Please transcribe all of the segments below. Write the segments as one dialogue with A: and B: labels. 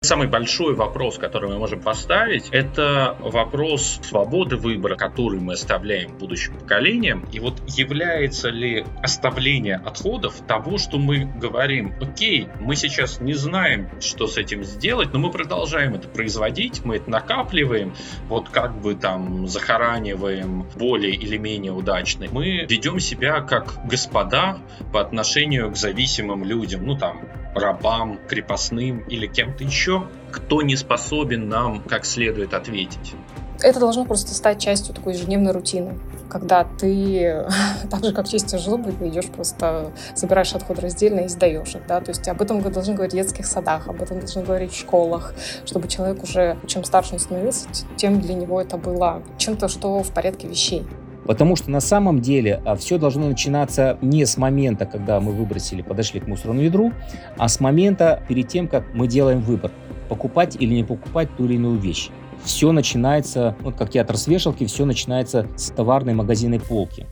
A: Самый большой вопрос, который мы можем поставить, это вопрос свободы выбора, который мы оставляем будущим поколениям. И вот является ли оставление отходов того, что мы говорим, окей, мы сейчас не знаем, что с этим сделать, но мы продолжаем это производить, мы это накапливаем, вот как бы там захораниваем более или менее удачно. Мы ведем себя как господа по отношению к зависимым людям, ну там рабам, крепостным или кем-то еще, кто не способен нам как следует ответить.
B: Это должно просто стать частью такой ежедневной рутины, когда ты, так же как чистишь зубы, ты идешь просто, забираешь отходы раздельно и сдаешь их, да, то есть об этом должны говорить в детских садах, об этом должны говорить в школах, чтобы человек уже, чем старше он становился, тем для него это было чем-то, что в порядке вещей.
C: Потому что на самом деле а, все должно начинаться не с момента, когда мы выбросили, подошли к мусорному ведру, а с момента перед тем, как мы делаем выбор, покупать или не покупать ту или иную вещь. Все начинается, вот как театр с вешалки, все начинается с товарной магазинной полки.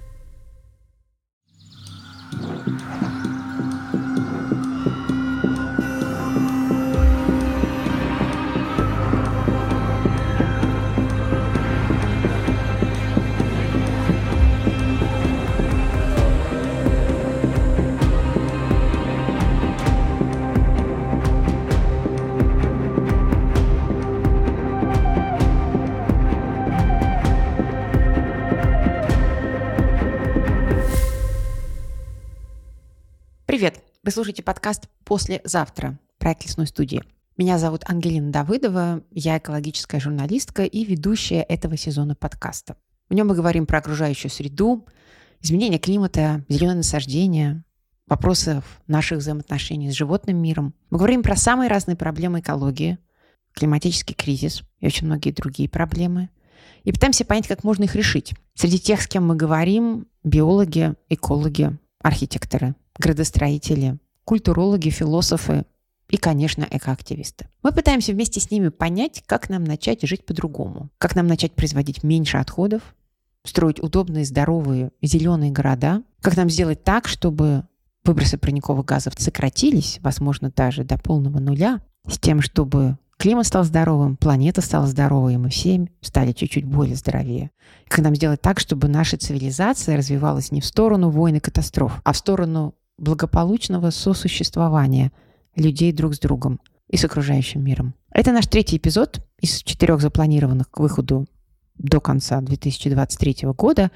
D: Слушаете подкаст «Послезавтра» проект «Лесной студии». Меня зовут Ангелина Давыдова, я экологическая журналистка и ведущая этого сезона подкаста. В нем мы говорим про окружающую среду, изменение климата, зеленое насаждение, вопросы наших взаимоотношений с животным миром. Мы говорим про самые разные проблемы экологии, климатический кризис и очень многие другие проблемы. И пытаемся понять, как можно их решить. Среди тех, с кем мы говорим, биологи, экологи, архитекторы, градостроители, культурологи, философы и, конечно, экоактивисты. Мы пытаемся вместе с ними понять, как нам начать жить по-другому, как нам начать производить меньше отходов, строить удобные, здоровые, зеленые города, как нам сделать так, чтобы выбросы парниковых газов сократились, возможно, даже до полного нуля, с тем, чтобы климат стал здоровым, планета стала здоровой, и мы все стали чуть-чуть более здоровее. Как нам сделать так, чтобы наша цивилизация развивалась не в сторону войн и катастроф, а в сторону благополучного сосуществования людей друг с другом и с окружающим миром. Это наш третий эпизод из четырех запланированных к выходу до конца 2023 года.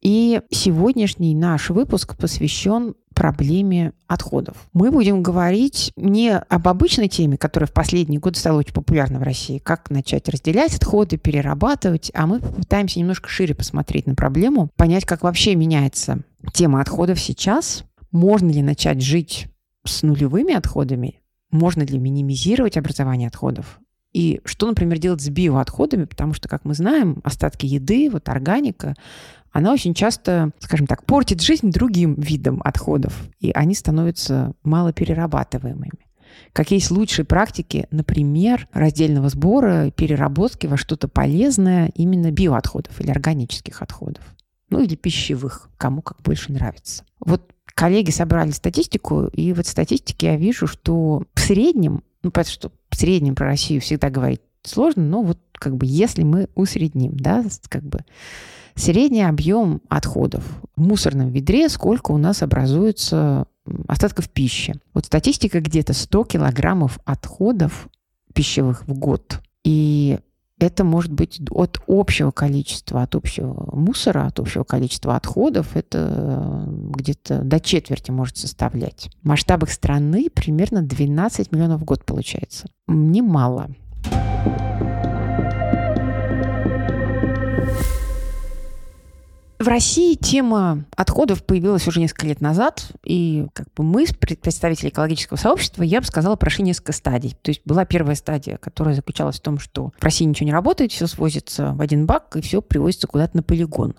D: И сегодняшний наш выпуск посвящен проблеме отходов. Мы будем говорить не об обычной теме, которая в последние годы стала очень популярна в России, как начать разделять отходы, перерабатывать, а мы попытаемся немножко шире посмотреть на проблему, понять, как вообще меняется тема отходов сейчас, можно ли начать жить с нулевыми отходами? Можно ли минимизировать образование отходов? И что, например, делать с биоотходами? Потому что, как мы знаем, остатки еды, вот органика, она очень часто, скажем так, портит жизнь другим видам отходов, и они становятся малоперерабатываемыми. Какие есть лучшие практики, например, раздельного сбора, переработки во что-то полезное именно биоотходов или органических отходов? Ну или пищевых, кому как больше нравится. Вот коллеги собрали статистику, и в этой статистике я вижу, что в среднем, ну, понятно, что в среднем про Россию всегда говорить сложно, но вот как бы если мы усредним, да, как бы средний объем отходов в мусорном ведре, сколько у нас образуется остатков пищи. Вот статистика где-то 100 килограммов отходов пищевых в год. И это может быть от общего количества, от общего мусора, от общего количества отходов, это э, где-то до четверти может составлять. В масштабах страны примерно 12 миллионов в год получается. Немало. В России тема отходов появилась уже несколько лет назад, и как бы мы, представители экологического сообщества, я бы сказала, прошли несколько стадий. То есть была первая стадия, которая заключалась в том, что в России ничего не работает, все свозится в один бак, и все привозится куда-то на полигон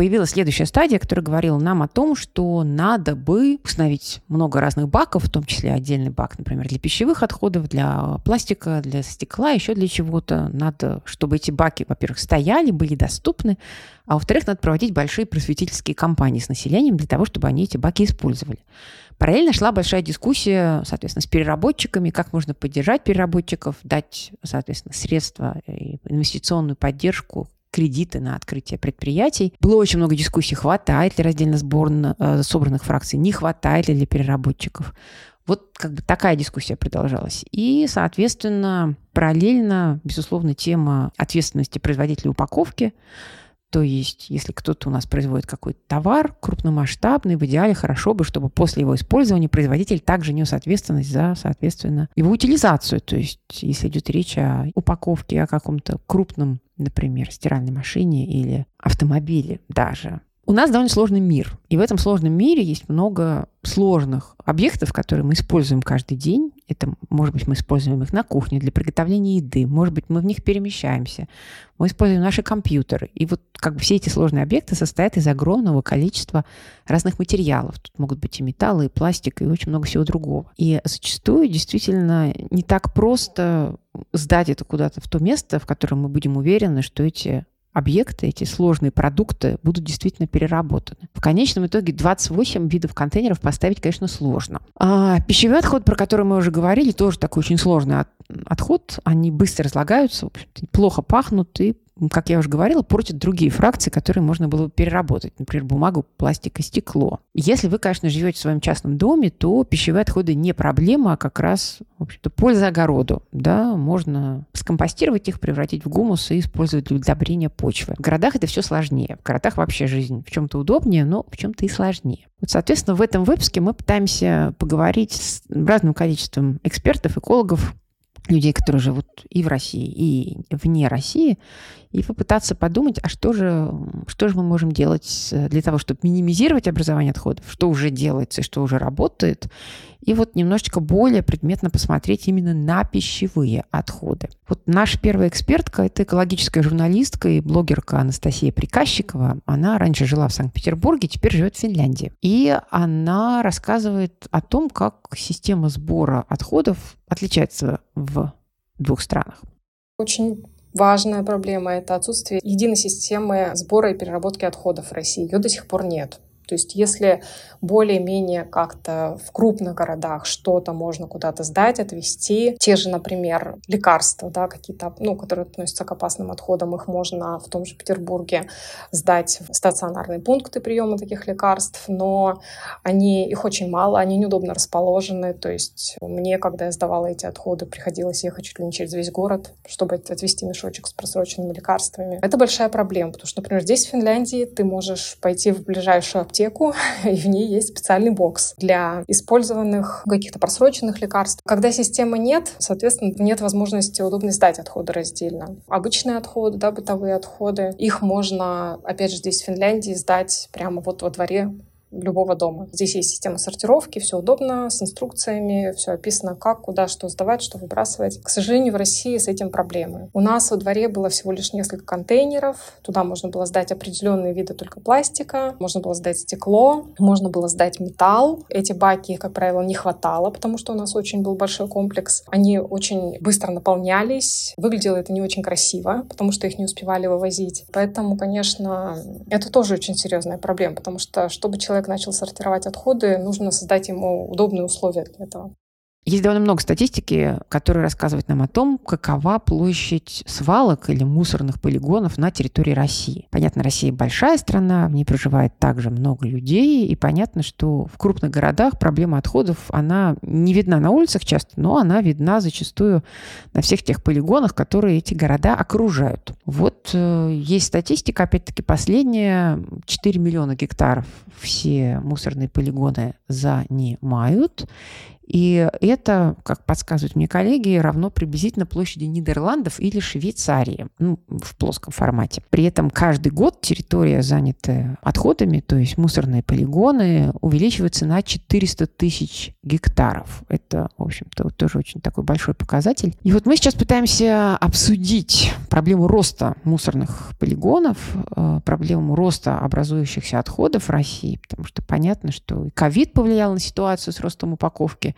D: появилась следующая стадия, которая говорила нам о том, что надо бы установить много разных баков, в том числе отдельный бак, например, для пищевых отходов, для пластика, для стекла, еще для чего-то. Надо, чтобы эти баки, во-первых, стояли, были доступны, а во-вторых, надо проводить большие просветительские кампании с населением для того, чтобы они эти баки использовали. Параллельно шла большая дискуссия, соответственно, с переработчиками, как можно поддержать переработчиков, дать, соответственно, средства инвестиционную поддержку кредиты на открытие предприятий. Было очень много дискуссий, хватает ли раздельно сборно, э, собранных фракций, не хватает ли для переработчиков. Вот как бы такая дискуссия продолжалась. И, соответственно, параллельно, безусловно, тема ответственности производителя упаковки то есть, если кто-то у нас производит какой-то товар крупномасштабный, в идеале хорошо бы, чтобы после его использования производитель также нес ответственность за, соответственно, его утилизацию. То есть, если идет речь о упаковке, о каком-то крупном, например, стиральной машине или автомобиле даже, у нас довольно сложный мир. И в этом сложном мире есть много сложных объектов, которые мы используем каждый день. Это, может быть, мы используем их на кухне для приготовления еды, может быть, мы в них перемещаемся, мы используем наши компьютеры. И вот как бы все эти сложные объекты состоят из огромного количества разных материалов. Тут могут быть и металлы, и пластик, и очень много всего другого. И зачастую действительно не так просто сдать это куда-то в то место, в котором мы будем уверены, что эти объекты, эти сложные продукты будут действительно переработаны. В конечном итоге 28 видов контейнеров поставить, конечно, сложно. А пищевой отход, про который мы уже говорили, тоже такой очень сложный отход. Они быстро разлагаются, плохо пахнут и как я уже говорила, портят другие фракции, которые можно было бы переработать, например, бумагу, пластик и стекло. Если вы, конечно, живете в своем частном доме, то пищевые отходы не проблема, а как раз, в общем-то, польза огороду. Да, можно скомпостировать их, превратить в гумус и использовать для удобрения почвы. В городах это все сложнее. В городах вообще жизнь в чем-то удобнее, но в чем-то и сложнее. Вот, соответственно, в этом выпуске мы пытаемся поговорить с разным количеством экспертов, экологов, людей, которые живут и в России, и вне России, и попытаться подумать, а что же, что же мы можем делать для того, чтобы минимизировать образование отходов, что уже делается и что уже работает, и вот немножечко более предметно посмотреть именно на пищевые отходы. Вот наша первая экспертка – это экологическая журналистка и блогерка Анастасия Приказчикова. Она раньше жила в Санкт-Петербурге, теперь живет в Финляндии. И она рассказывает о том, как система сбора отходов отличается в двух странах.
B: Очень важная проблема – это отсутствие единой системы сбора и переработки отходов в России. Ее до сих пор нет. То есть если более-менее как-то в крупных городах что-то можно куда-то сдать, отвезти, те же, например, лекарства, да, какие-то, ну, которые относятся к опасным отходам, их можно в том же Петербурге сдать в стационарные пункты приема таких лекарств, но они, их очень мало, они неудобно расположены, то есть мне, когда я сдавала эти отходы, приходилось ехать чуть ли не через весь город, чтобы отвезти мешочек с просроченными лекарствами. Это большая проблема, потому что, например, здесь, в Финляндии, ты можешь пойти в ближайшую аптеку, аптеку, и в ней есть специальный бокс для использованных каких-то просроченных лекарств. Когда системы нет, соответственно, нет возможности удобно сдать отходы раздельно. Обычные отходы, да, бытовые отходы, их можно, опять же, здесь в Финляндии сдать прямо вот во дворе любого дома. Здесь есть система сортировки, все удобно, с инструкциями, все описано, как, куда, что сдавать, что выбрасывать. К сожалению, в России с этим проблемы. У нас во дворе было всего лишь несколько контейнеров, туда можно было сдать определенные виды только пластика, можно было сдать стекло, можно было сдать металл. Эти баки, как правило, не хватало, потому что у нас очень был большой комплекс. Они очень быстро наполнялись, выглядело это не очень красиво, потому что их не успевали вывозить. Поэтому, конечно, это тоже очень серьезная проблема, потому что чтобы человек человек начал сортировать отходы, нужно создать ему удобные условия для этого.
D: Есть довольно много статистики, которая рассказывает нам о том, какова площадь свалок или мусорных полигонов на территории России. Понятно, Россия большая страна, в ней проживает также много людей, и понятно, что в крупных городах проблема отходов, она не видна на улицах часто, но она видна зачастую на всех тех полигонах, которые эти города окружают. Вот э, есть статистика, опять-таки последняя, 4 миллиона гектаров все мусорные полигоны занимают, и это, как подсказывают мне коллеги, равно приблизительно площади Нидерландов или Швейцарии ну, в плоском формате. При этом каждый год территория, занятая отходами, то есть мусорные полигоны, увеличивается на 400 тысяч гектаров. Это, в общем-то, тоже очень такой большой показатель. И вот мы сейчас пытаемся обсудить проблему роста мусорных полигонов, э, проблему роста образующихся отходов в России, потому что понятно, что ковид повлиял на ситуацию с ростом упаковки,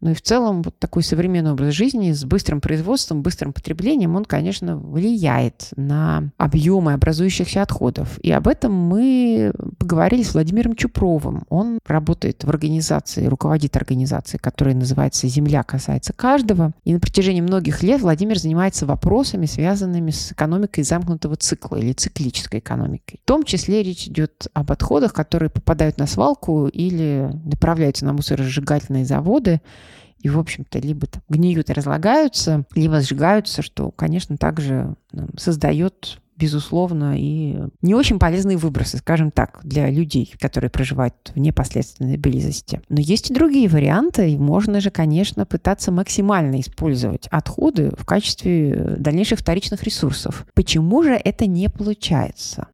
D: Ну и в целом вот такой современный образ жизни с быстрым производством, быстрым потреблением, он, конечно, влияет на объемы образующихся отходов. И об этом мы поговорили с Владимиром Чупровым. Он работает в организации, руководит организацией, которая называется «Земля касается каждого». И на протяжении многих лет Владимир занимается вопросами, связанными с экономикой замкнутого цикла или циклической экономикой. В том числе речь идет об отходах, которые попадают на свалку или направляются на мусоросжигательные заводы, и, в общем-то, либо там гниют и разлагаются, либо сжигаются, что, конечно, также создает безусловно, и не очень полезные выбросы, скажем так, для людей, которые проживают в непосредственной близости. Но есть и другие варианты, и можно же, конечно, пытаться максимально использовать отходы в качестве дальнейших вторичных ресурсов. Почему же это не получается?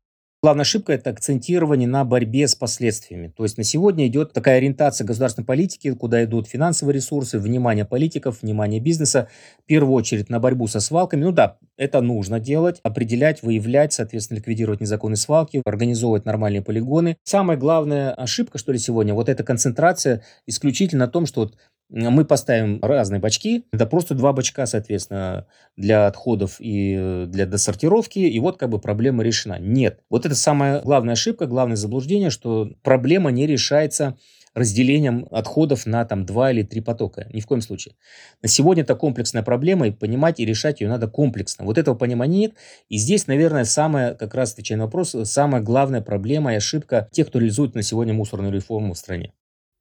C: Главная ошибка – это акцентирование на борьбе с последствиями. То есть на сегодня идет такая ориентация государственной политики, куда идут финансовые ресурсы, внимание политиков, внимание бизнеса, в первую очередь на борьбу со свалками. Ну да, это нужно делать, определять, выявлять, соответственно, ликвидировать незаконные свалки, организовывать нормальные полигоны. Самая главная ошибка, что ли, сегодня, вот эта концентрация исключительно на том, что вот мы поставим разные бачки. Это просто два бачка, соответственно, для отходов и э, для досортировки. И вот как бы проблема решена. Нет. Вот это самая главная ошибка, главное заблуждение, что проблема не решается разделением отходов на там два или три потока. Ни в коем случае. На сегодня это комплексная проблема, и понимать и решать ее надо комплексно. Вот этого понимания нет. И здесь, наверное, самая, как раз отвечая на вопрос, самая главная проблема и ошибка тех, кто реализует на сегодня мусорную реформу в стране.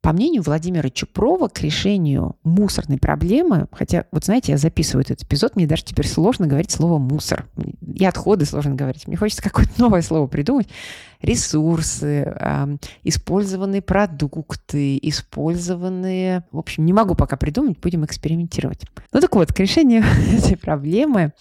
D: По мнению Владимира Чупрова, к решению мусорной проблемы, хотя, вот знаете, я записываю этот эпизод, мне даже теперь сложно говорить слово «мусор». И отходы сложно говорить. Мне хочется какое-то новое слово придумать. Ресурсы, использованные продукты, использованные... В общем, не могу пока придумать, будем экспериментировать. Ну так вот, к решению этой проблемы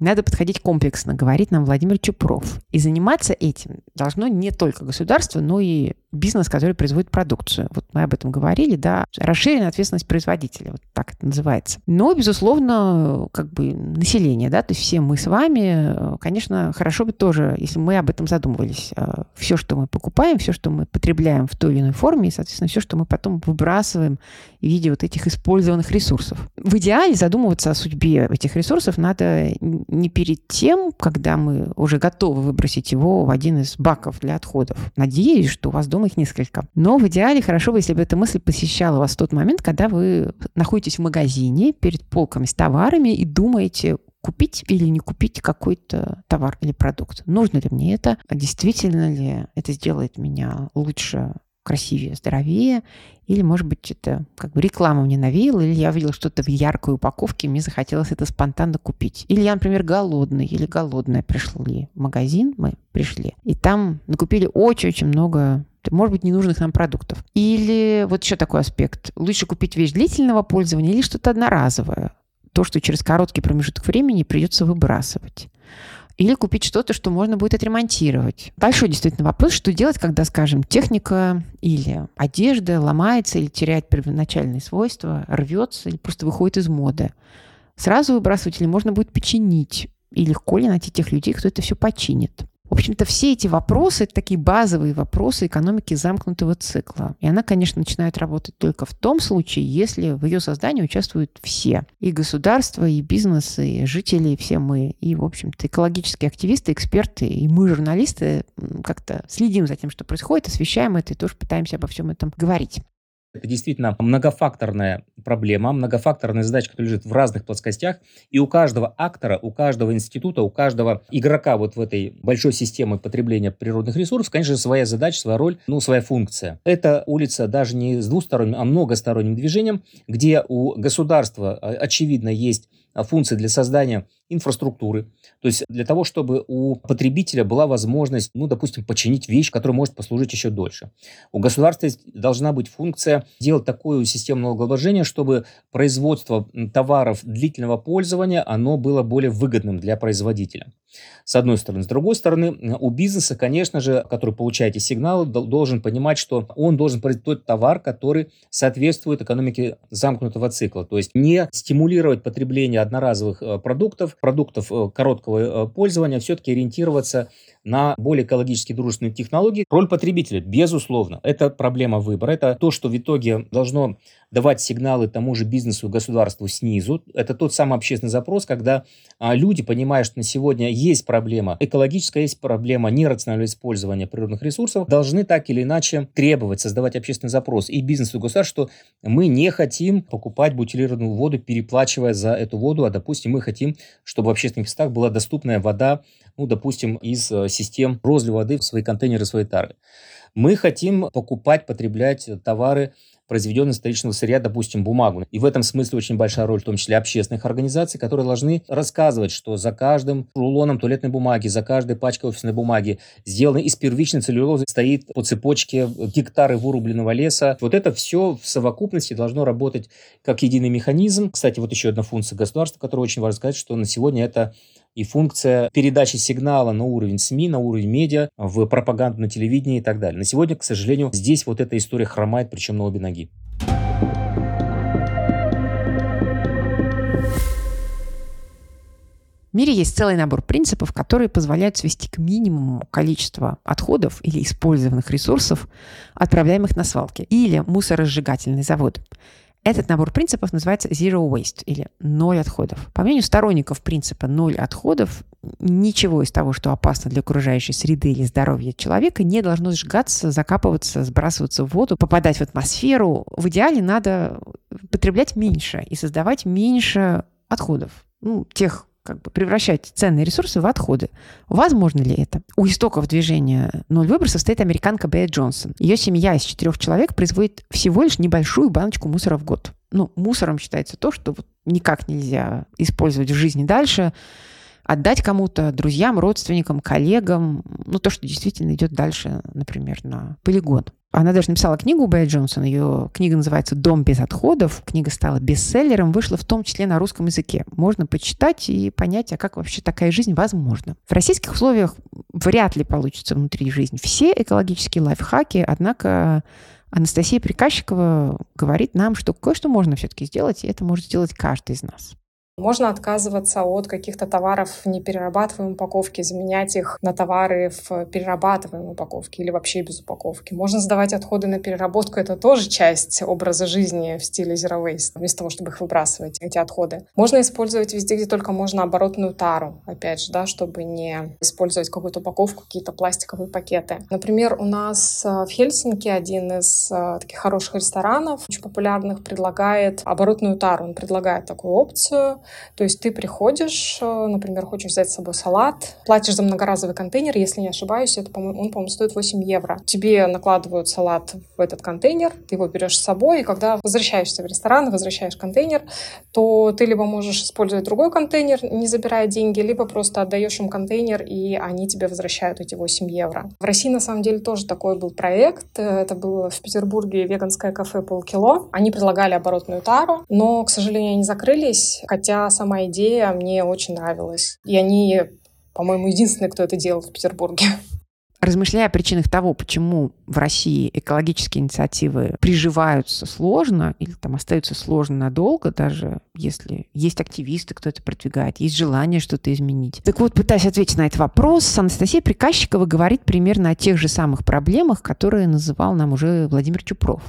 D: надо подходить комплексно, говорит нам Владимир Чупров. И заниматься этим должно не только государство, но и бизнес, который производит продукцию. Вот мы об этом говорили, да. Расширенная ответственность производителя, вот так это называется. Но, безусловно, как бы население, да, то есть все мы с вами, конечно, хорошо бы тоже, если мы об этом задумывались. А, все, что мы покупаем, все, что мы потребляем в той или иной форме, и, соответственно, все, что мы потом выбрасываем в виде вот этих использованных ресурсов. В идеале задумываться о судьбе этих ресурсов надо не перед тем, когда мы уже готовы выбросить его в один из баков для отходов. Надеюсь, что у вас дома их несколько. Но в идеале хорошо бы, если бы эта мысль посещала вас в тот момент, когда вы находитесь в магазине перед полками с товарами и думаете, купить или не купить какой-то товар или продукт. Нужно ли мне это? Действительно ли это сделает меня лучше красивее, здоровее, или, может быть, это как бы реклама мне навеяла, или я увидела что-то в яркой упаковке, и мне захотелось это спонтанно купить. Или я, например, голодный или голодная пришли в магазин, мы пришли, и там накупили очень-очень много может быть, ненужных нам продуктов. Или вот еще такой аспект. Лучше купить вещь длительного пользования или что-то одноразовое. То, что через короткий промежуток времени придется выбрасывать или купить что-то, что можно будет отремонтировать. Большой действительно вопрос, что делать, когда, скажем, техника или одежда ломается или теряет первоначальные свойства, рвется или просто выходит из моды. Сразу выбрасывать или можно будет починить? И легко ли найти тех людей, кто это все починит? В общем-то, все эти вопросы, это такие базовые вопросы экономики замкнутого цикла. И она, конечно, начинает работать только в том случае, если в ее создании участвуют все. И государство, и бизнес, и жители, и все мы. И, в общем-то, экологические активисты, эксперты, и мы, журналисты, как-то следим за тем, что происходит, освещаем это и тоже пытаемся обо всем этом говорить.
C: Это действительно многофакторная проблема, многофакторная задача, которая лежит в разных плоскостях. И у каждого актора, у каждого института, у каждого игрока вот в этой большой системе потребления природных ресурсов, конечно, своя задача, своя роль, ну, своя функция. Это улица даже не с двусторонним, а многосторонним движением, где у государства, а, очевидно, есть функции для создания инфраструктуры. То есть для того, чтобы у потребителя была возможность, ну, допустим, починить вещь, которая может послужить еще дольше. У государства должна быть функция делать такое систему налогообложения, чтобы производство товаров длительного пользования, оно было более выгодным для производителя. С одной стороны. С другой стороны, у бизнеса, конечно же, который получает эти сигналы, должен понимать, что он должен производить тот товар, который соответствует экономике замкнутого цикла. То есть не стимулировать потребление одноразовых э, продуктов, продуктов э, короткого э, пользования, все-таки ориентироваться на более экологически дружественные технологии. Роль потребителя, безусловно, это проблема выбора. Это то, что в итоге должно давать сигналы тому же бизнесу и государству снизу. Это тот самый общественный запрос, когда а, люди, понимая, что на сегодня есть проблема экологическая, есть проблема нерационального использования природных ресурсов, должны так или иначе требовать, создавать общественный запрос и бизнесу, и государству, что мы не хотим покупать бутилированную воду, переплачивая за эту воду, а, допустим, мы хотим, чтобы в общественных местах была доступная вода, ну, допустим, из э, систем розлива воды в свои контейнеры, в свои тары. Мы хотим покупать, потреблять товары произведенного исторического сырья, допустим, бумагу. И в этом смысле очень большая роль, в том числе общественных организаций, которые должны рассказывать, что за каждым рулоном туалетной бумаги, за каждой пачкой офисной бумаги, сделанной из первичной целлюлозы, стоит по цепочке гектары вырубленного леса. Вот это все в совокупности должно работать как единый механизм. Кстати, вот еще одна функция государства, которая очень важно сказать, что на сегодня это и функция передачи сигнала на уровень СМИ, на уровень медиа, в пропаганду на телевидении и так далее. На сегодня, к сожалению, здесь вот эта история хромает, причем на обе ноги.
D: В мире есть целый набор принципов, которые позволяют свести к минимуму количество отходов или использованных ресурсов, отправляемых на свалки или мусоросжигательный завод. Этот набор принципов называется Zero Waste или ноль отходов. По мнению сторонников принципа ноль отходов, ничего из того, что опасно для окружающей среды или здоровья человека, не должно сжигаться, закапываться, сбрасываться в воду, попадать в атмосферу. В идеале надо потреблять меньше и создавать меньше отходов. Ну, тех как бы превращать ценные ресурсы в отходы. Возможно ли это? У истоков движения «Ноль выбросов» стоит американка Бея Джонсон. Ее семья из четырех человек производит всего лишь небольшую баночку мусора в год. Ну, мусором считается то, что вот никак нельзя использовать в жизни дальше, отдать кому-то, друзьям, родственникам, коллегам, ну, то, что действительно идет дальше, например, на полигон. Она даже написала книгу Бэя Джонсон. Ее книга называется «Дом без отходов». Книга стала бестселлером, вышла в том числе на русском языке. Можно почитать и понять, а как вообще такая жизнь возможна. В российских условиях вряд ли получится внутри жизни все экологические лайфхаки, однако Анастасия Приказчикова говорит нам, что кое-что можно все-таки сделать, и это может сделать каждый из нас.
B: Можно отказываться от каких-то товаров в неперерабатываемой упаковке, заменять их на товары в перерабатываемой упаковке или вообще без упаковки. Можно сдавать отходы на переработку, это тоже часть образа жизни в стиле Zero Waste, вместо того, чтобы их выбрасывать, эти отходы. Можно использовать везде, где только можно оборотную тару, опять же, да, чтобы не использовать какую-то упаковку, какие-то пластиковые пакеты. Например, у нас э, в Хельсинки один из э, таких хороших ресторанов, очень популярных, предлагает оборотную тару. Он предлагает такую опцию, то есть ты приходишь, э, например, хочешь взять с собой салат, платишь за многоразовый контейнер, если не ошибаюсь, это, по он, по-моему, стоит 8 евро. Тебе накладывают салат в этот контейнер, ты его берешь с собой, и когда возвращаешься в ресторан, возвращаешь контейнер, то ты либо можешь использовать другой контейнер, не забирая деньги, либо просто отдаешь им контейнер, и они тебе возвращают эти 8 евро. В России, на самом деле, тоже такой был проект. Это было в Петербурге веганское кафе полкило. Они предлагали оборотную тару, но, к сожалению, они закрылись, хотя сама идея мне очень нравилась. И они, по-моему, единственные, кто это делал в Петербурге.
D: Размышляя о причинах того, почему в России экологические инициативы приживаются сложно или там остаются сложно надолго, даже если есть активисты, кто это продвигает, есть желание что-то изменить. Так вот, пытаясь ответить на этот вопрос, Анастасия Приказчикова говорит примерно о тех же самых проблемах, которые называл нам уже Владимир Чупров.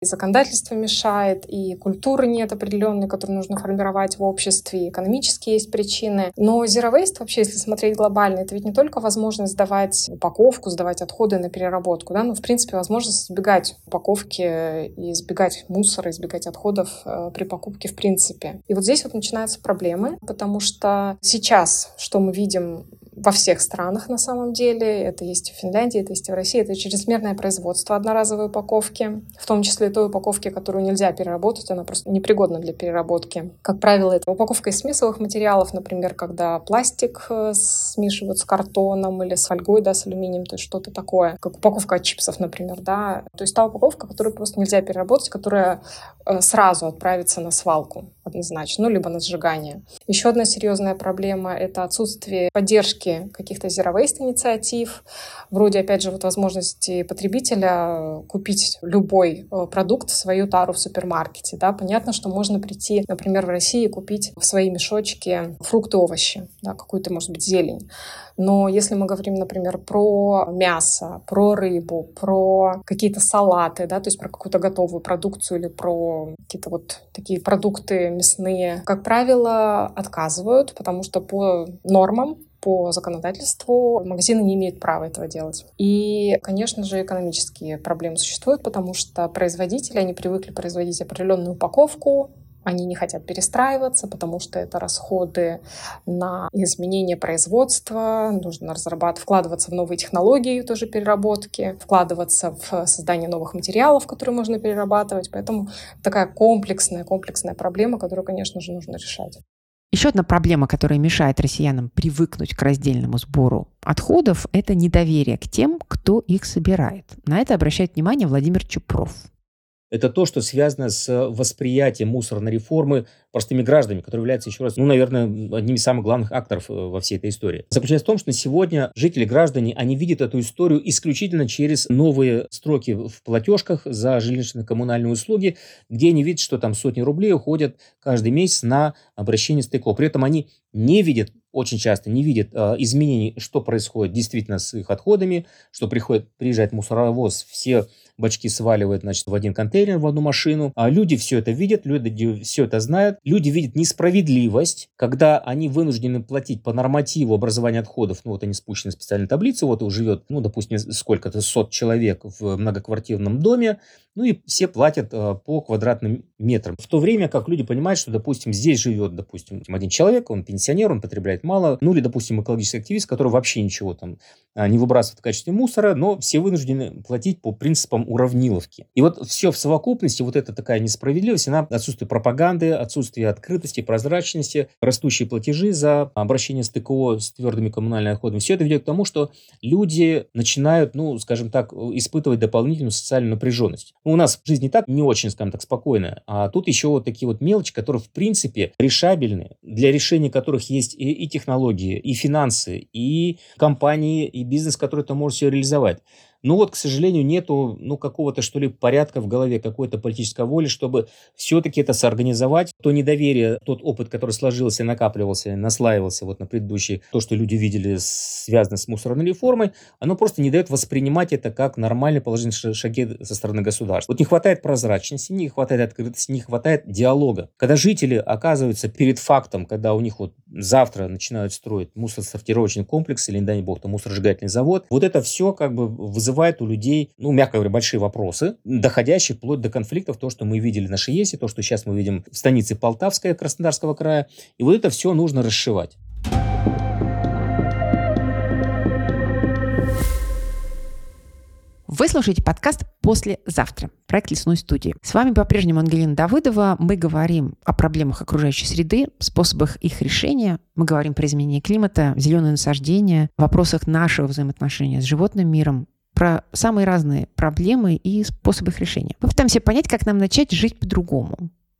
B: И законодательство мешает, и культуры нет определенной, которую нужно формировать в обществе, и экономические есть причины. Но Zero Waste вообще, если смотреть глобально, это ведь не только возможность сдавать упаковку, сдавать отходы на переработку, да, но, в принципе, возможность избегать упаковки и избегать мусора, избегать отходов э, при покупке в принципе. И вот здесь вот начинаются проблемы, потому что сейчас, что мы видим во всех странах на самом деле. Это есть в Финляндии, это есть в России. Это чрезмерное производство одноразовой упаковки, в том числе той упаковки, которую нельзя переработать, она просто непригодна для переработки. Как правило, это упаковка из смесовых материалов, например, когда пластик э, смешивают с картоном или с фольгой, да, с алюминием, то есть что-то такое, как упаковка от чипсов, например, да. То есть та упаковка, которую просто нельзя переработать, которая э, сразу отправится на свалку однозначно, ну, либо на сжигание. Еще одна серьезная проблема — это отсутствие поддержки попытки каких-то zero waste инициатив, вроде, опять же, вот возможности потребителя купить любой э, продукт свою тару в супермаркете. Да? Понятно, что можно прийти, например, в России и купить в свои мешочки фрукты, овощи, да, какую-то, может быть, зелень. Но если мы говорим, например, про мясо, про рыбу, про какие-то салаты, да, то есть про какую-то готовую продукцию или про какие-то вот такие продукты мясные, как правило, отказывают, потому что по нормам по законодательству магазины не имеют права этого делать. И, конечно же, экономические проблемы существуют, потому что производители, они привыкли производить определенную упаковку, они не хотят перестраиваться, потому что это расходы на изменение производства, нужно разрабатывать, вкладываться в новые технологии тоже переработки, вкладываться в создание новых материалов, которые можно перерабатывать. Поэтому такая комплексная, комплексная проблема, которую, конечно же, нужно решать.
D: Еще одна проблема, которая мешает россиянам привыкнуть к раздельному сбору отходов, это недоверие к тем, кто их собирает. На это обращает внимание Владимир Чупров
C: это то, что связано с восприятием мусорной реформы простыми гражданами, которые являются, еще раз, ну, наверное, одним из самых главных акторов э, во всей этой истории. Заключается в том, что сегодня жители, граждане, они видят эту историю исключительно через новые строки в платежках за жилищно-коммунальные услуги, где они видят, что там сотни рублей уходят каждый месяц на обращение стыков. При этом они не видят очень часто не видят э, изменений, что происходит действительно с их отходами, что приходит, приезжает мусоровоз, все бачки сваливают, значит, в один контейнер, в одну машину. А люди все это видят, люди все это знают. Люди видят несправедливость, когда они вынуждены платить по нормативу образования отходов. Ну, вот они спущены в специальную таблицу, вот живет, ну, допустим, сколько-то сот человек в многоквартирном доме, ну и все платят э, по квадратным метрам. В то время как люди понимают, что, допустим, здесь живет, допустим, один человек, он пенсионер, он потребляет мало, ну или, допустим, экологический активист, который вообще ничего там а, не выбрасывает в качестве мусора, но все вынуждены платить по принципам уравниловки. И вот все в совокупности, вот эта такая несправедливость, она отсутствие пропаганды, отсутствие открытости, прозрачности, растущие платежи за обращение с ТКО с твердыми коммунальными отходами, все это ведет к тому, что люди начинают, ну, скажем так, испытывать дополнительную социальную напряженность. У нас жизнь не так, не очень, скажем так, спокойная, а тут еще вот такие вот мелочи, которые, в принципе, решабельны, для решения которых есть и, и технологии, и финансы, и компании, и бизнес, который это может все реализовать. Ну вот, к сожалению, нету ну, какого-то, что ли, порядка в голове, какой-то политической воли, чтобы все-таки это соорганизовать. То недоверие, тот опыт, который сложился, накапливался, наслаивался вот на предыдущий, то, что люди видели, связано с мусорной реформой, оно просто не дает воспринимать это как нормальные положительные шаги со стороны государства. Вот не хватает прозрачности, не хватает открытости, не хватает диалога. Когда жители оказываются перед фактом, когда у них вот завтра начинают строить мусоросортировочный комплекс или, не дай бог, там мусоросжигательный завод, вот это все как бы вызывает вызывает у людей, ну, мягко говоря, большие вопросы, доходящие вплоть до конфликтов, то, что мы видели на Шиесе, то, что сейчас мы видим в станице Полтавская Краснодарского края. И вот это все нужно расшивать.
D: Вы слушаете подкаст «Послезавтра» проект «Лесной студии». С вами по-прежнему Ангелина Давыдова. Мы говорим о проблемах окружающей среды, способах их решения. Мы говорим про изменение климата, зеленые насаждения, вопросах нашего взаимоотношения с животным миром, про самые разные проблемы и способы их решения. Мы пытаемся понять, как нам начать жить по-другому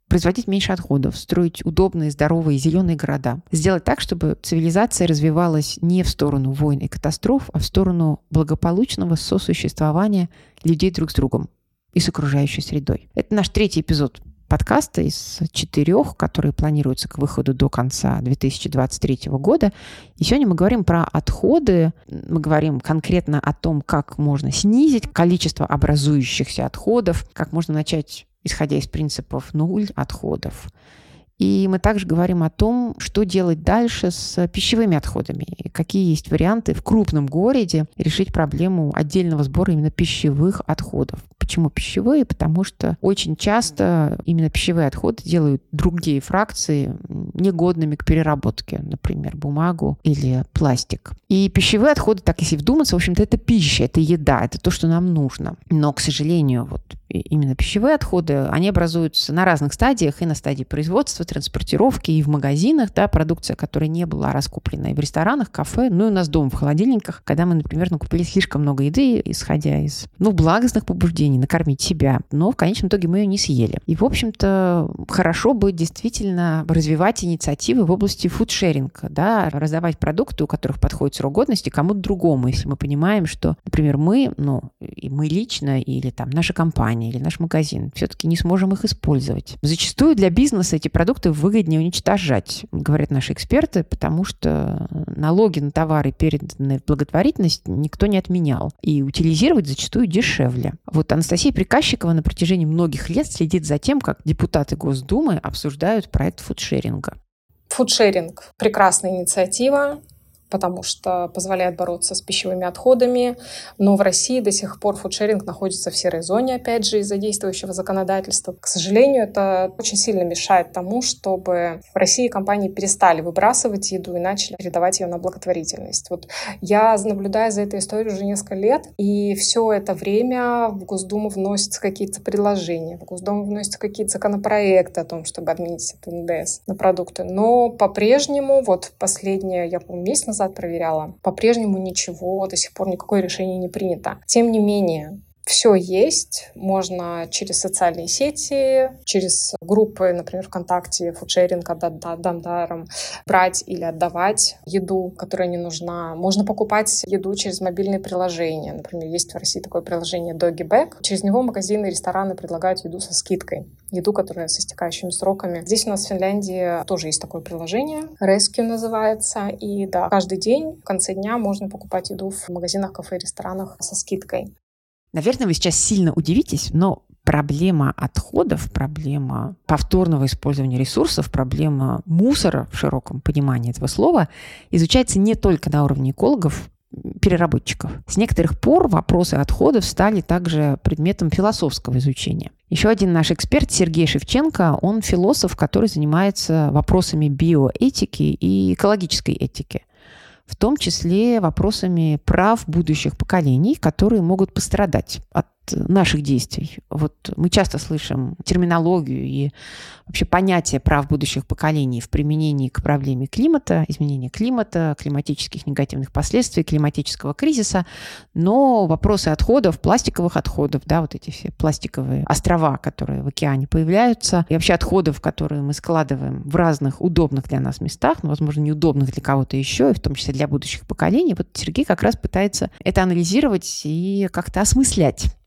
D: производить меньше отходов, строить удобные, здоровые, зеленые города. Сделать так, чтобы цивилизация развивалась не в сторону войн и катастроф, а в сторону благополучного сосуществования людей друг с другом и с окружающей средой. Это наш третий эпизод подкаста из четырех, которые планируются к выходу до конца 2023 года. И сегодня мы говорим про отходы. Мы говорим конкретно о том, как можно снизить количество образующихся отходов, как можно начать исходя из принципов нуль отходов, и мы также говорим о том, что делать дальше с пищевыми отходами, какие есть варианты в крупном городе решить проблему отдельного сбора именно пищевых отходов. Почему пищевые? Потому что очень часто именно пищевые отходы делают другие фракции негодными к переработке, например, бумагу или пластик. И пищевые отходы, так если вдуматься, в общем-то, это пища, это еда, это то, что нам нужно. Но, к сожалению, вот именно пищевые отходы, они образуются на разных стадиях, и на стадии производства, транспортировки, и в магазинах, да, продукция, которая не была раскуплена и в ресторанах, кафе, ну и у нас дома в холодильниках, когда мы, например, накупили слишком много еды, исходя из, ну, благостных побуждений, накормить себя, но в конечном итоге мы ее не съели. И, в общем-то, хорошо бы действительно развивать инициативы в области фудшеринга, да, раздавать продукты, у которых подходит срок годности, кому-то другому, если мы понимаем, что, например, мы, ну, и мы лично, или там наша компания, или наш магазин, все-таки не сможем их использовать. Зачастую для бизнеса эти продукты выгоднее уничтожать, говорят наши эксперты, потому что налоги на товары, переданные в благотворительность, никто не отменял. И утилизировать зачастую дешевле. Вот Анастасия Приказчикова на протяжении многих лет следит за тем, как депутаты Госдумы обсуждают проект фудшеринга.
B: Фудшеринг – прекрасная инициатива потому что позволяет бороться с пищевыми отходами. Но в России до сих пор фудшеринг находится в серой зоне, опять же, из-за действующего законодательства. К сожалению, это очень сильно мешает тому, чтобы в России компании перестали выбрасывать еду и начали передавать ее на благотворительность. Вот я наблюдаю за этой историей уже несколько лет, и все это время в Госдуму вносятся какие-то предложения, в Госдуму вносятся какие-то законопроекты о том, чтобы отменить НДС на продукты. Но по-прежнему, вот последнее, я помню, месяц назад проверяла, по-прежнему ничего, до сих пор никакое решение не принято. Тем не менее, все есть. Можно через социальные сети, через группы, например, ВКонтакте, фудшеринг, дам даром, брать или отдавать еду, которая не нужна. Можно покупать еду через мобильные приложения. Например, есть в России такое приложение Doggy Bag. Через него магазины и рестораны предлагают еду со скидкой. Еду, которая со стекающими сроками. Здесь у нас в Финляндии тоже есть такое приложение. Rescue называется. И да, каждый день в конце дня можно покупать еду в магазинах, кафе и ресторанах со скидкой.
D: Наверное, вы сейчас сильно удивитесь, но проблема отходов, проблема повторного использования ресурсов, проблема мусора в широком понимании этого слова изучается не только на уровне экологов, переработчиков. С некоторых пор вопросы отходов стали также предметом философского изучения. Еще один наш эксперт Сергей Шевченко, он философ, который занимается вопросами биоэтики и экологической этики в том числе вопросами прав будущих поколений, которые могут пострадать от наших действий. Вот мы часто слышим терминологию и вообще понятие прав будущих поколений в применении к проблеме климата, изменения климата, климатических негативных последствий, климатического кризиса, но вопросы отходов, пластиковых отходов, да, вот эти все пластиковые острова, которые в океане появляются, и вообще отходов, которые мы складываем в разных удобных для нас местах, но, возможно, неудобных для кого-то еще, и в том числе для будущих поколений. Вот Сергей как раз пытается это анализировать и как-то осмыслять.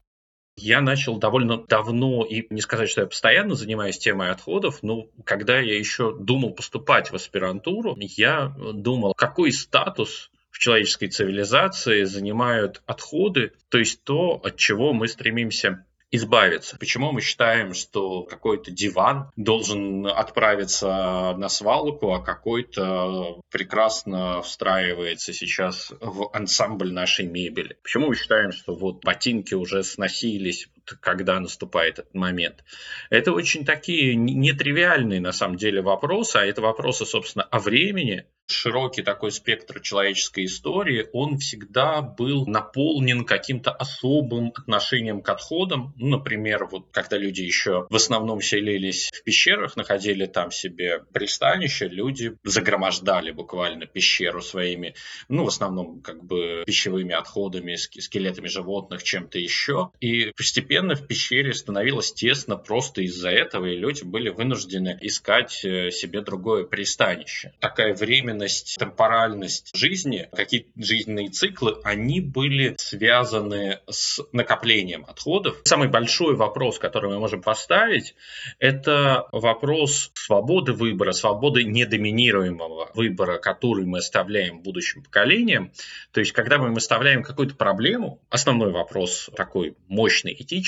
A: Я начал довольно давно, и не сказать, что я постоянно занимаюсь темой отходов, но когда я еще думал поступать в аспирантуру, я думал, какой статус в человеческой цивилизации занимают отходы, то есть то, от чего мы стремимся избавиться. Почему мы считаем, что какой-то диван должен отправиться на свалку, а какой-то прекрасно встраивается сейчас в ансамбль нашей мебели? Почему мы считаем, что вот ботинки уже сносились, когда наступает этот момент? Это очень такие нетривиальные на самом деле вопросы, а это вопросы, собственно, о времени, широкий такой спектр человеческой истории, он всегда был наполнен каким-то особым отношением к отходам. Ну, например, вот когда люди еще в основном селились в пещерах, находили там себе пристанище, люди загромождали буквально пещеру своими, ну, в основном как бы пищевыми отходами, скелетами животных, чем-то еще. И постепенно в пещере становилось тесно просто из-за этого, и люди были вынуждены искать э, себе другое пристанище. Такая временность, темпоральность жизни, какие жизненные циклы, они были связаны с накоплением отходов. Самый большой вопрос, который мы можем поставить, это вопрос свободы выбора, свободы недоминируемого выбора, который мы оставляем будущим поколениям. То есть, когда мы оставляем какую-то проблему, основной вопрос такой мощный, этический,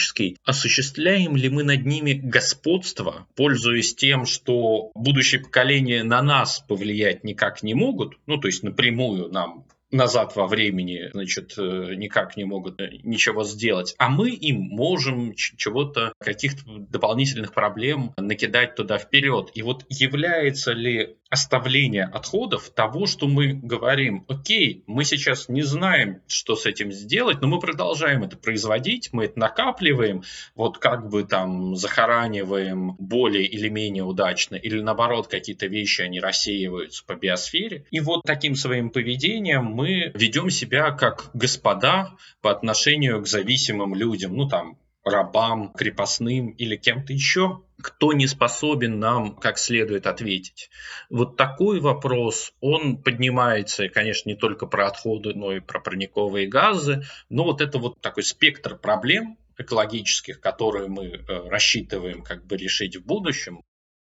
A: осуществляем ли мы над ними господство, пользуясь тем, что будущее поколение на нас повлиять никак не могут, ну, то есть напрямую нам назад во времени, значит, э, никак не могут э, ничего сделать, а мы им можем чего-то, каких-то дополнительных проблем накидать туда вперед. И вот является ли оставление отходов того, что мы говорим, окей, мы сейчас не знаем, что с этим сделать, но мы продолжаем это производить, мы это накапливаем, вот как бы там захораниваем более или менее удачно, или наоборот какие-то вещи, они рассеиваются по биосфере. И вот таким своим поведением мы ведем себя как господа по отношению к зависимым людям, ну там рабам, крепостным или кем-то еще, кто не способен нам как следует ответить. Вот такой вопрос, он поднимается, конечно, не только про отходы, но и про парниковые газы, но вот это вот такой спектр проблем экологических, которые мы э, рассчитываем как бы решить в будущем,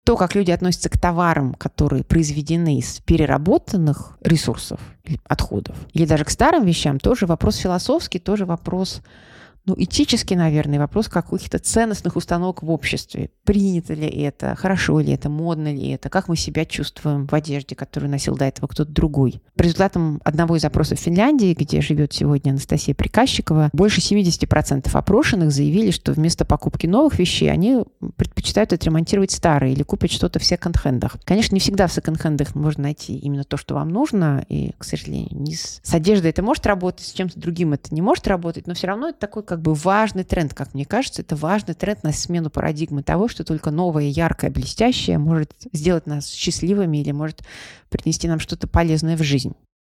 D: то, как люди относятся к товарам, которые произведены из переработанных ресурсов, отходов, или даже к старым вещам, тоже вопрос философский, тоже вопрос ну, этический, наверное, вопрос каких-то ценностных установок в обществе. Принято ли это, хорошо ли это, модно ли это, как мы себя чувствуем в одежде, которую носил до этого кто-то другой. По результатам одного из опросов в Финляндии, где живет сегодня Анастасия Приказчикова, больше 70% опрошенных заявили, что вместо покупки новых вещей они предпочитают отремонтировать старые или купить что-то в секонд-хендах. Конечно, не всегда в секонд-хендах можно найти именно то, что вам нужно, и, к сожалению, не с, с одеждой это может работать, с чем-то другим это не может работать, но все равно это такой как как бы важный тренд, как мне кажется, это важный тренд на смену парадигмы того, что только новое, яркое, блестящее может сделать нас счастливыми или может принести нам что-то полезное в жизнь.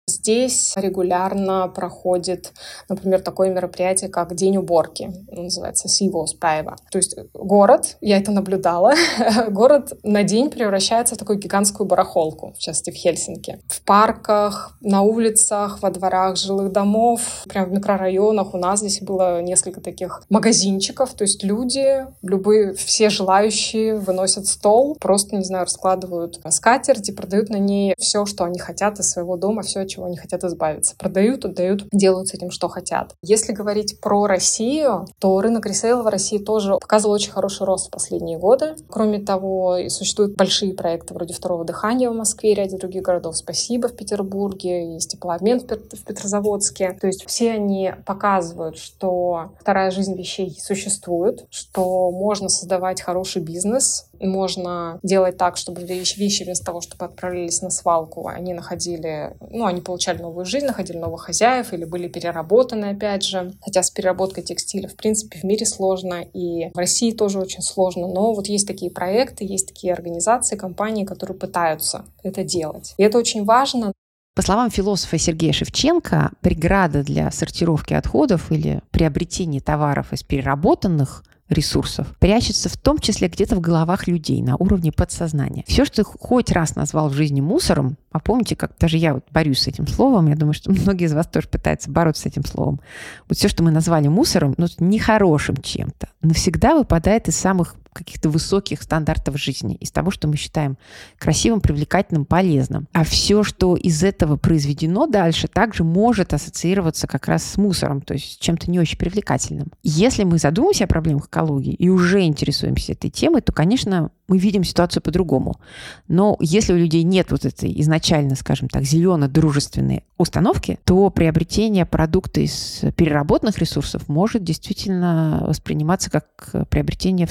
B: Здесь регулярно проходит, например, такое мероприятие, как День уборки. Называется Сивоспаева. То есть город, я это наблюдала, город на день превращается в такую гигантскую барахолку, в частности в Хельсинки. В парках, на улицах, во дворах жилых домов, прям в микрорайонах у нас здесь было несколько таких магазинчиков. То есть люди, любые, все желающие выносят стол, просто, не знаю, раскладывают скатерть и продают на ней все, что они хотят из своего дома, все, чего они хотят избавиться. Продают, отдают, делают с этим, что хотят. Если говорить про Россию, то рынок ресейла в России тоже показывал очень хороший рост в последние годы. Кроме того, существуют большие проекты вроде «Второго дыхания» в Москве и ряде других городов. «Спасибо» в Петербурге, есть теплообмен в Петрозаводске. То есть все они показывают, что вторая жизнь вещей существует, что можно создавать хороший бизнес, можно делать так, чтобы вещи, вещи вместо того, чтобы отправлялись на свалку, они находили, ну, они получали новую жизнь, находили новых хозяев или были переработаны, опять же. Хотя с переработкой текстиля, в принципе, в мире сложно, и в России тоже очень сложно. Но вот есть такие проекты, есть такие организации, компании, которые пытаются это делать. И это очень важно.
D: По словам философа Сергея Шевченко, преграда для сортировки отходов или приобретения товаров из переработанных ресурсов прячется в том числе где-то в головах людей на уровне подсознания. Все, что ты хоть раз назвал в жизни мусором, а помните, как даже я вот борюсь с этим словом, я думаю, что многие из вас тоже пытаются бороться с этим словом. Вот все, что мы назвали мусором, ну, нехорошим чем-то, навсегда выпадает из самых каких-то высоких стандартов жизни, из того, что мы считаем красивым, привлекательным, полезным. А все, что из этого произведено дальше, также может ассоциироваться как раз с мусором, то есть с чем-то не очень привлекательным. Если мы задумаемся о проблемах экологии и уже интересуемся этой темой, то, конечно, мы видим ситуацию по-другому. Но если у людей нет вот этой изначально, скажем так, зелено-дружественной установки, то приобретение продукта из переработанных ресурсов может действительно восприниматься как приобретение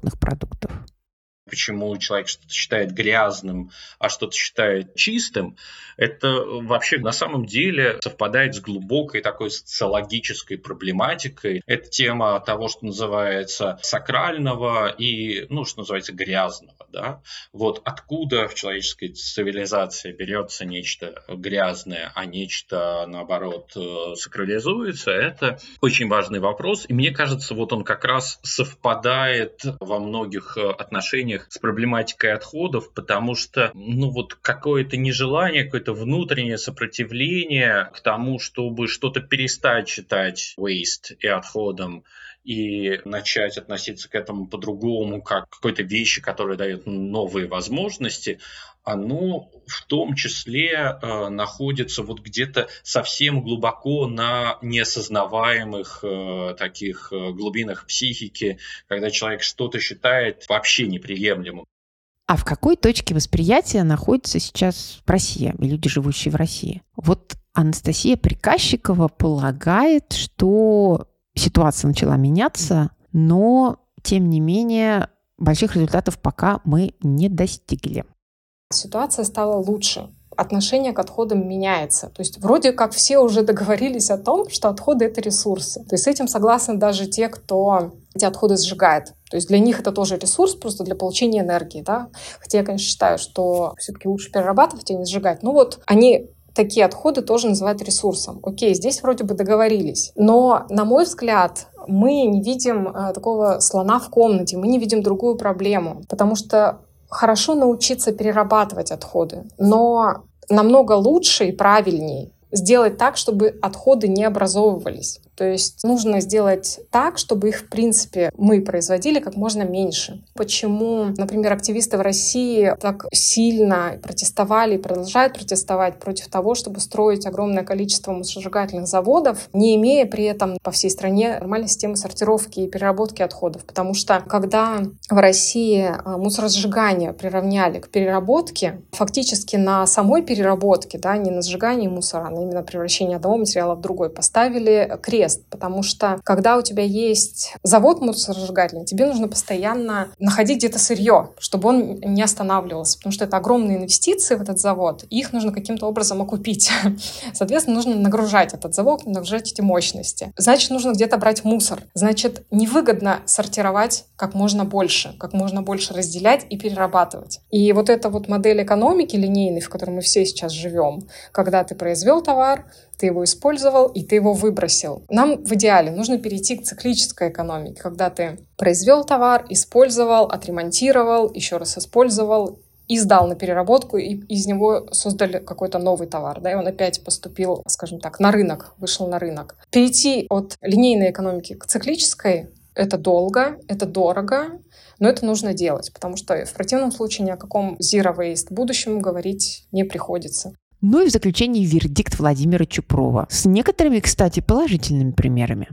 D: второсортных продуктов
A: почему человек что-то считает грязным, а что-то считает чистым, это вообще на самом деле совпадает с глубокой такой социологической проблематикой. Это тема того, что называется сакрального и, ну, что называется грязного. Да? Вот откуда в человеческой цивилизации берется нечто грязное, а нечто, наоборот, сакрализуется, это очень важный вопрос. И мне кажется, вот он как раз совпадает во многих отношениях отношениях с проблематикой отходов, потому что, ну вот какое-то нежелание, какое-то внутреннее сопротивление к тому, чтобы что-то перестать считать waste и отходом, и начать относиться к этому по-другому, как к какой-то вещи, которая дает новые возможности, оно в том числе э, находится вот где-то совсем глубоко на неосознаваемых э, таких э, глубинах психики, когда человек что-то считает вообще неприемлемым.
D: А в какой точке восприятия находится сейчас Россия и люди, живущие в России? Вот Анастасия Приказчикова полагает, что ситуация начала меняться, но, тем не менее, больших результатов пока мы не достигли.
B: ситуация стала лучше отношение к отходам меняется. То есть вроде как все уже договорились о том, что отходы — это ресурсы. То есть с этим согласны даже те, кто эти отходы сжигает. То есть для них это тоже ресурс просто для получения энергии. Да? Хотя я, конечно, считаю, что все-таки лучше перерабатывать, а не сжигать. Ну вот они такие отходы тоже называют ресурсом. Окей, здесь вроде бы договорились. Но, на мой взгляд, мы не видим э, такого слона в комнате, мы не видим другую проблему. Потому что хорошо научиться перерабатывать отходы, но намного лучше и правильнее сделать так, чтобы отходы не образовывались. То есть нужно сделать так, чтобы их, в принципе, мы производили как можно меньше. Почему, например, активисты в России так сильно протестовали и продолжают протестовать против того, чтобы строить огромное количество мусоросжигательных заводов, не имея при этом по всей стране нормальной системы сортировки и переработки отходов. Потому что когда в России а, мусоросжигание приравняли к переработке, фактически на самой переработке, да, не на сжигании мусора, а именно превращение одного материала в другой, поставили крест, потому что когда у тебя есть завод мусоросжигательный, тебе нужно постоянно находить где-то сырье, чтобы он не останавливался, потому что это огромные инвестиции в этот завод, и их нужно каким-то образом окупить. Соответственно, нужно нагружать этот завод, нагружать эти мощности. Значит, нужно где-то брать мусор. Значит, невыгодно сортировать как можно больше, как можно больше разделять и перерабатывать. И вот эта вот модель экономики линейной, в которой мы все сейчас живем, когда ты произвел товар, ты его использовал и ты его выбросил. Нам в идеале нужно перейти к циклической экономике, когда ты произвел товар, использовал, отремонтировал, еще раз использовал, и сдал на переработку, и из него создали какой-то новый товар, да, и он опять поступил, скажем так, на рынок, вышел на рынок. Перейти от линейной экономики к циклической — это долго, это дорого, но это нужно делать, потому что в противном случае ни о каком zero waste будущем говорить не приходится.
D: Ну и в заключение вердикт Владимира Чупрова с некоторыми, кстати, положительными примерами.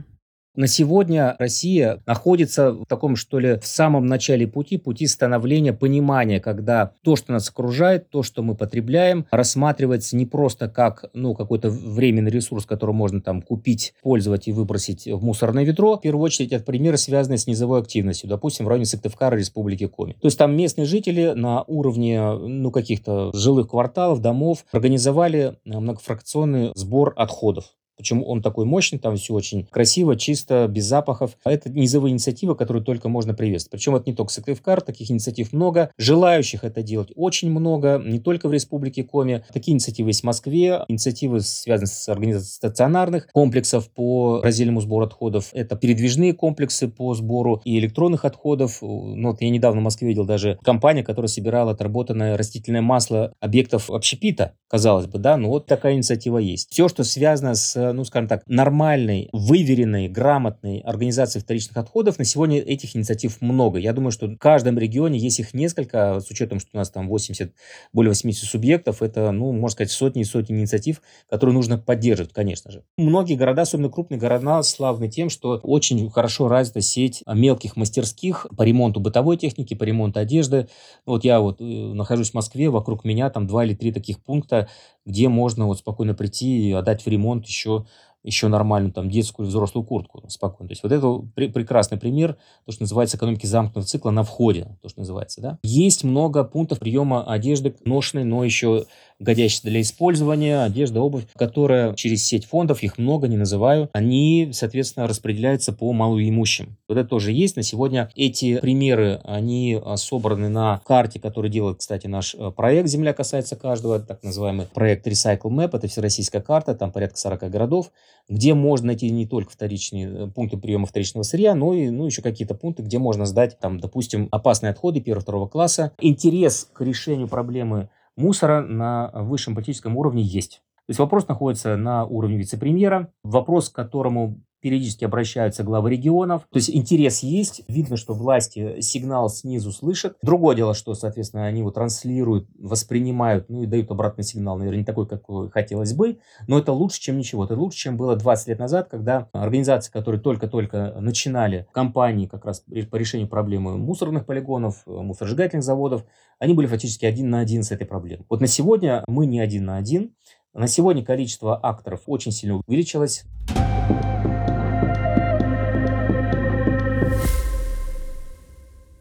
C: На сегодня Россия находится в таком, что ли, в самом начале пути, пути становления, понимания, когда то, что нас окружает, то, что мы потребляем, рассматривается не просто как, ну, какой-то временный ресурс, который можно там купить, пользовать и выбросить в мусорное ведро. В первую очередь, это примеры, связанные с низовой активностью, допустим, в районе Сыктывкара, Республики Коми. То есть там местные жители на уровне, ну, каких-то жилых кварталов, домов организовали многофракционный сбор отходов. Почему он такой мощный, там все очень красиво, чисто, без запахов. А это низовые инициативы, которые только можно приветствовать. Причем это не только Сыктывкар, таких инициатив много. Желающих это делать очень много, не только в Республике Коми. Такие инициативы есть в Москве. Инициативы связаны с организацией стационарных комплексов по раздельному сбору отходов. Это передвижные комплексы по сбору и электронных отходов. Ну, вот я недавно в Москве видел даже компания, которая собирала отработанное растительное масло объектов общепита, казалось бы, да, но вот такая инициатива есть. Все, что связано с ну, скажем так, нормальной, выверенной, грамотной организации вторичных отходов, на сегодня этих инициатив много. Я думаю, что в каждом регионе есть их несколько, с учетом, что у нас там 80, более 80 субъектов, это, ну, можно сказать, сотни и сотни инициатив, которые нужно поддерживать, конечно же. Многие города, особенно крупные города, славны тем, что очень хорошо развита сеть мелких мастерских по ремонту бытовой техники, по ремонту одежды. Вот я вот э, нахожусь в Москве, вокруг меня там два или три таких пункта, где можно вот спокойно прийти и отдать в ремонт еще еще нормальную там детскую взрослую куртку спокойно. То есть вот это пр- прекрасный пример, то, что называется экономики замкнутого цикла на входе, то, что называется, да. Есть много пунктов приема одежды ношенной, но еще годящаяся для использования, одежда, обувь, которая через сеть фондов, их много, не называю, они, соответственно, распределяются по малоимущим. Вот это тоже есть. На сегодня эти примеры, они собраны на карте, которую делает, кстати, наш э, проект «Земля касается каждого», так называемый проект Recycle Map, это всероссийская карта, там порядка 40 городов, где можно найти не только вторичные э, пункты приема вторичного сырья, но и ну, еще какие-то пункты, где можно сдать, там, допустим, опасные отходы первого-второго класса. Интерес к решению проблемы мусора на высшем политическом уровне есть. То есть вопрос находится на уровне вице-премьера. Вопрос, к которому периодически обращаются главы регионов. То есть интерес есть, видно, что власти сигнал снизу слышат. Другое дело, что, соответственно, они его транслируют, воспринимают, ну и дают обратный сигнал, наверное, не такой, какой хотелось бы, но это лучше, чем ничего. Это лучше, чем было 20 лет назад, когда организации, которые только-только начинали кампании как раз по решению проблемы мусорных полигонов, мусоросжигательных заводов, они были фактически один на один с этой проблемой. Вот на сегодня мы не один на один. На сегодня количество акторов очень сильно увеличилось.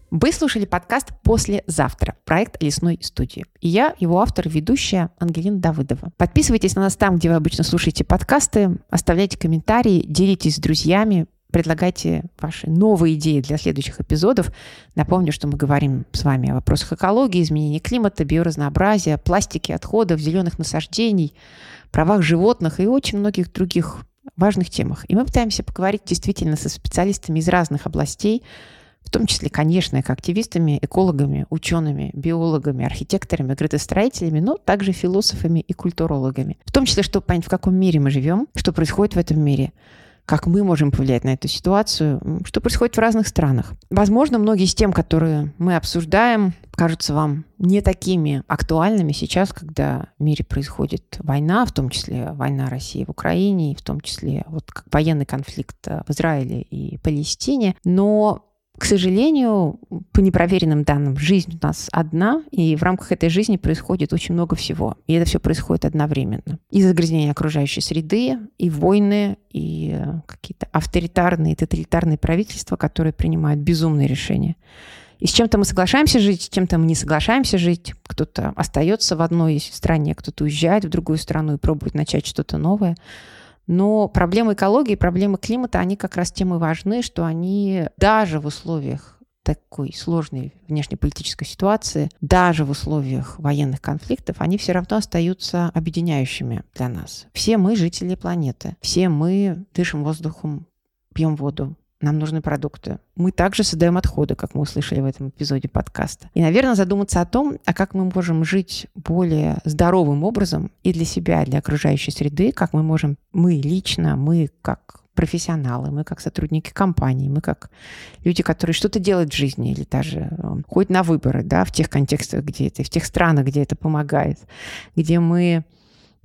D: Вы слушали подкаст «Послезавтра», проект лесной студии. И я, его автор, ведущая Ангелина Давыдова. Подписывайтесь на нас там, где вы обычно слушаете подкасты, оставляйте комментарии, делитесь с друзьями, предлагайте ваши новые идеи для следующих эпизодов. Напомню, что мы говорим с вами о вопросах экологии, изменения климата, биоразнообразия, пластики, отходов, зеленых насаждений, правах животных и очень многих других важных темах. И мы пытаемся поговорить действительно со специалистами из разных областей, в том числе, конечно, как активистами, экологами, учеными, биологами, архитекторами, градостроителями, но также философами и культурологами. В том числе, чтобы понять, в каком мире мы живем, что происходит в этом мире, как мы можем повлиять на эту ситуацию, что происходит в разных странах. Возможно, многие из тем, которые мы обсуждаем, кажутся вам не такими актуальными сейчас, когда в мире происходит война, в том числе война России в Украине, в том числе вот как военный конфликт в Израиле и Палестине. Но к сожалению, по непроверенным данным, жизнь у нас одна, и в рамках этой жизни происходит очень много всего. И это все происходит одновременно. И загрязнение окружающей среды, и войны, и какие-то авторитарные, тоталитарные правительства, которые принимают безумные решения. И с чем-то мы соглашаемся жить, с чем-то мы не соглашаемся жить. Кто-то остается в одной стране, кто-то уезжает в другую страну и пробует начать что-то новое. Но проблемы экологии, проблемы климата, они как раз тем и важны, что они даже в условиях такой сложной внешнеполитической ситуации, даже в условиях военных конфликтов, они все равно остаются объединяющими для нас. Все мы жители планеты, все мы дышим воздухом, пьем воду, нам нужны продукты. Мы также создаем отходы, как мы услышали в этом эпизоде подкаста. И, наверное, задуматься о том, а как мы можем жить более здоровым образом и для себя, и для окружающей среды, как мы можем, мы лично, мы как профессионалы, мы как сотрудники компании, мы как люди, которые что-то делают в жизни или даже э, ходят на выборы, да, в тех контекстах, где это, в тех странах, где это помогает, где мы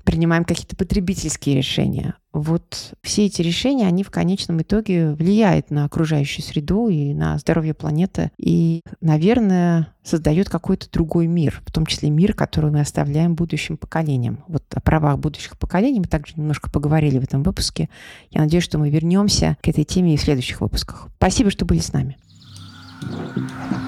D: принимаем какие-то потребительские решения. Вот все эти решения, они в конечном итоге влияют на окружающую среду и на здоровье планеты. И, наверное, создают какой-то другой мир, в том числе мир, который мы оставляем будущим поколениям. Вот о правах будущих поколений мы также немножко поговорили в этом выпуске. Я надеюсь, что мы вернемся к этой теме и в следующих выпусках. Спасибо, что были с нами. thank you